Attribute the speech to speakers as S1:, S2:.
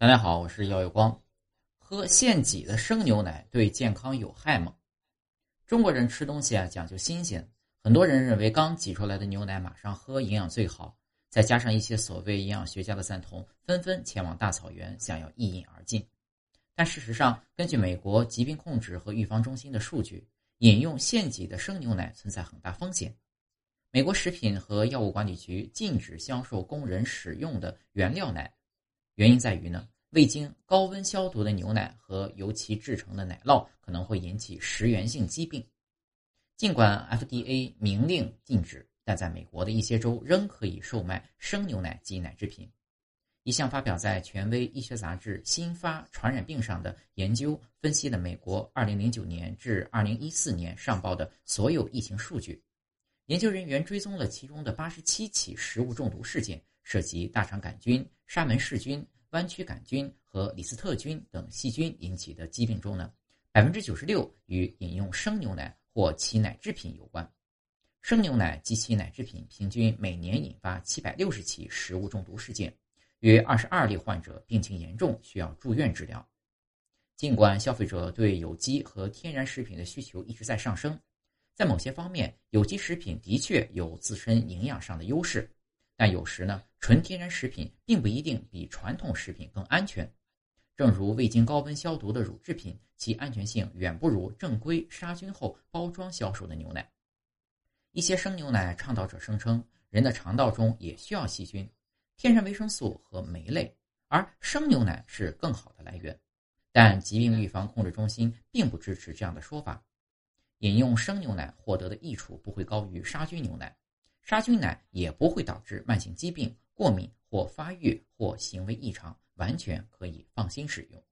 S1: 大家好，我是姚有光。喝现挤的生牛奶对健康有害吗？中国人吃东西啊讲究新鲜，很多人认为刚挤出来的牛奶马上喝营养最好。再加上一些所谓营养学家的赞同，纷纷前往大草原想要一饮而尽。但事实上，根据美国疾病控制和预防中心的数据，饮用现挤的生牛奶存在很大风险。美国食品和药物管理局禁止销售供人使用的原料奶。原因在于呢，未经高温消毒的牛奶和由其制成的奶酪可能会引起食源性疾病。尽管 FDA 明令禁止，但在美国的一些州仍可以售卖生牛奶及奶制品。一项发表在权威医学杂志《新发传染病》上的研究分析了美国2009年至2014年上报的所有疫情数据。研究人员追踪了其中的87起食物中毒事件。涉及大肠杆菌、沙门氏菌、弯曲杆菌和李斯特菌等细菌引起的疾病中呢，百分之九十六与饮用生牛奶或其奶制品有关。生牛奶及其奶制品平均每年引发七百六十起食物中毒事件，约二十二例患者病情严重，需要住院治疗。尽管消费者对有机和天然食品的需求一直在上升，在某些方面，有机食品的确有自身营养上的优势。但有时呢，纯天然食品并不一定比传统食品更安全。正如未经高温消毒的乳制品，其安全性远不如正规杀菌后包装销售的牛奶。一些生牛奶倡导者声称，人的肠道中也需要细菌、天然维生素和酶类，而生牛奶是更好的来源。但疾病预防控制中心并不支持这样的说法。饮用生牛奶获得的益处不会高于杀菌牛奶。杀菌奶也不会导致慢性疾病、过敏或发育或行为异常，完全可以放心使用。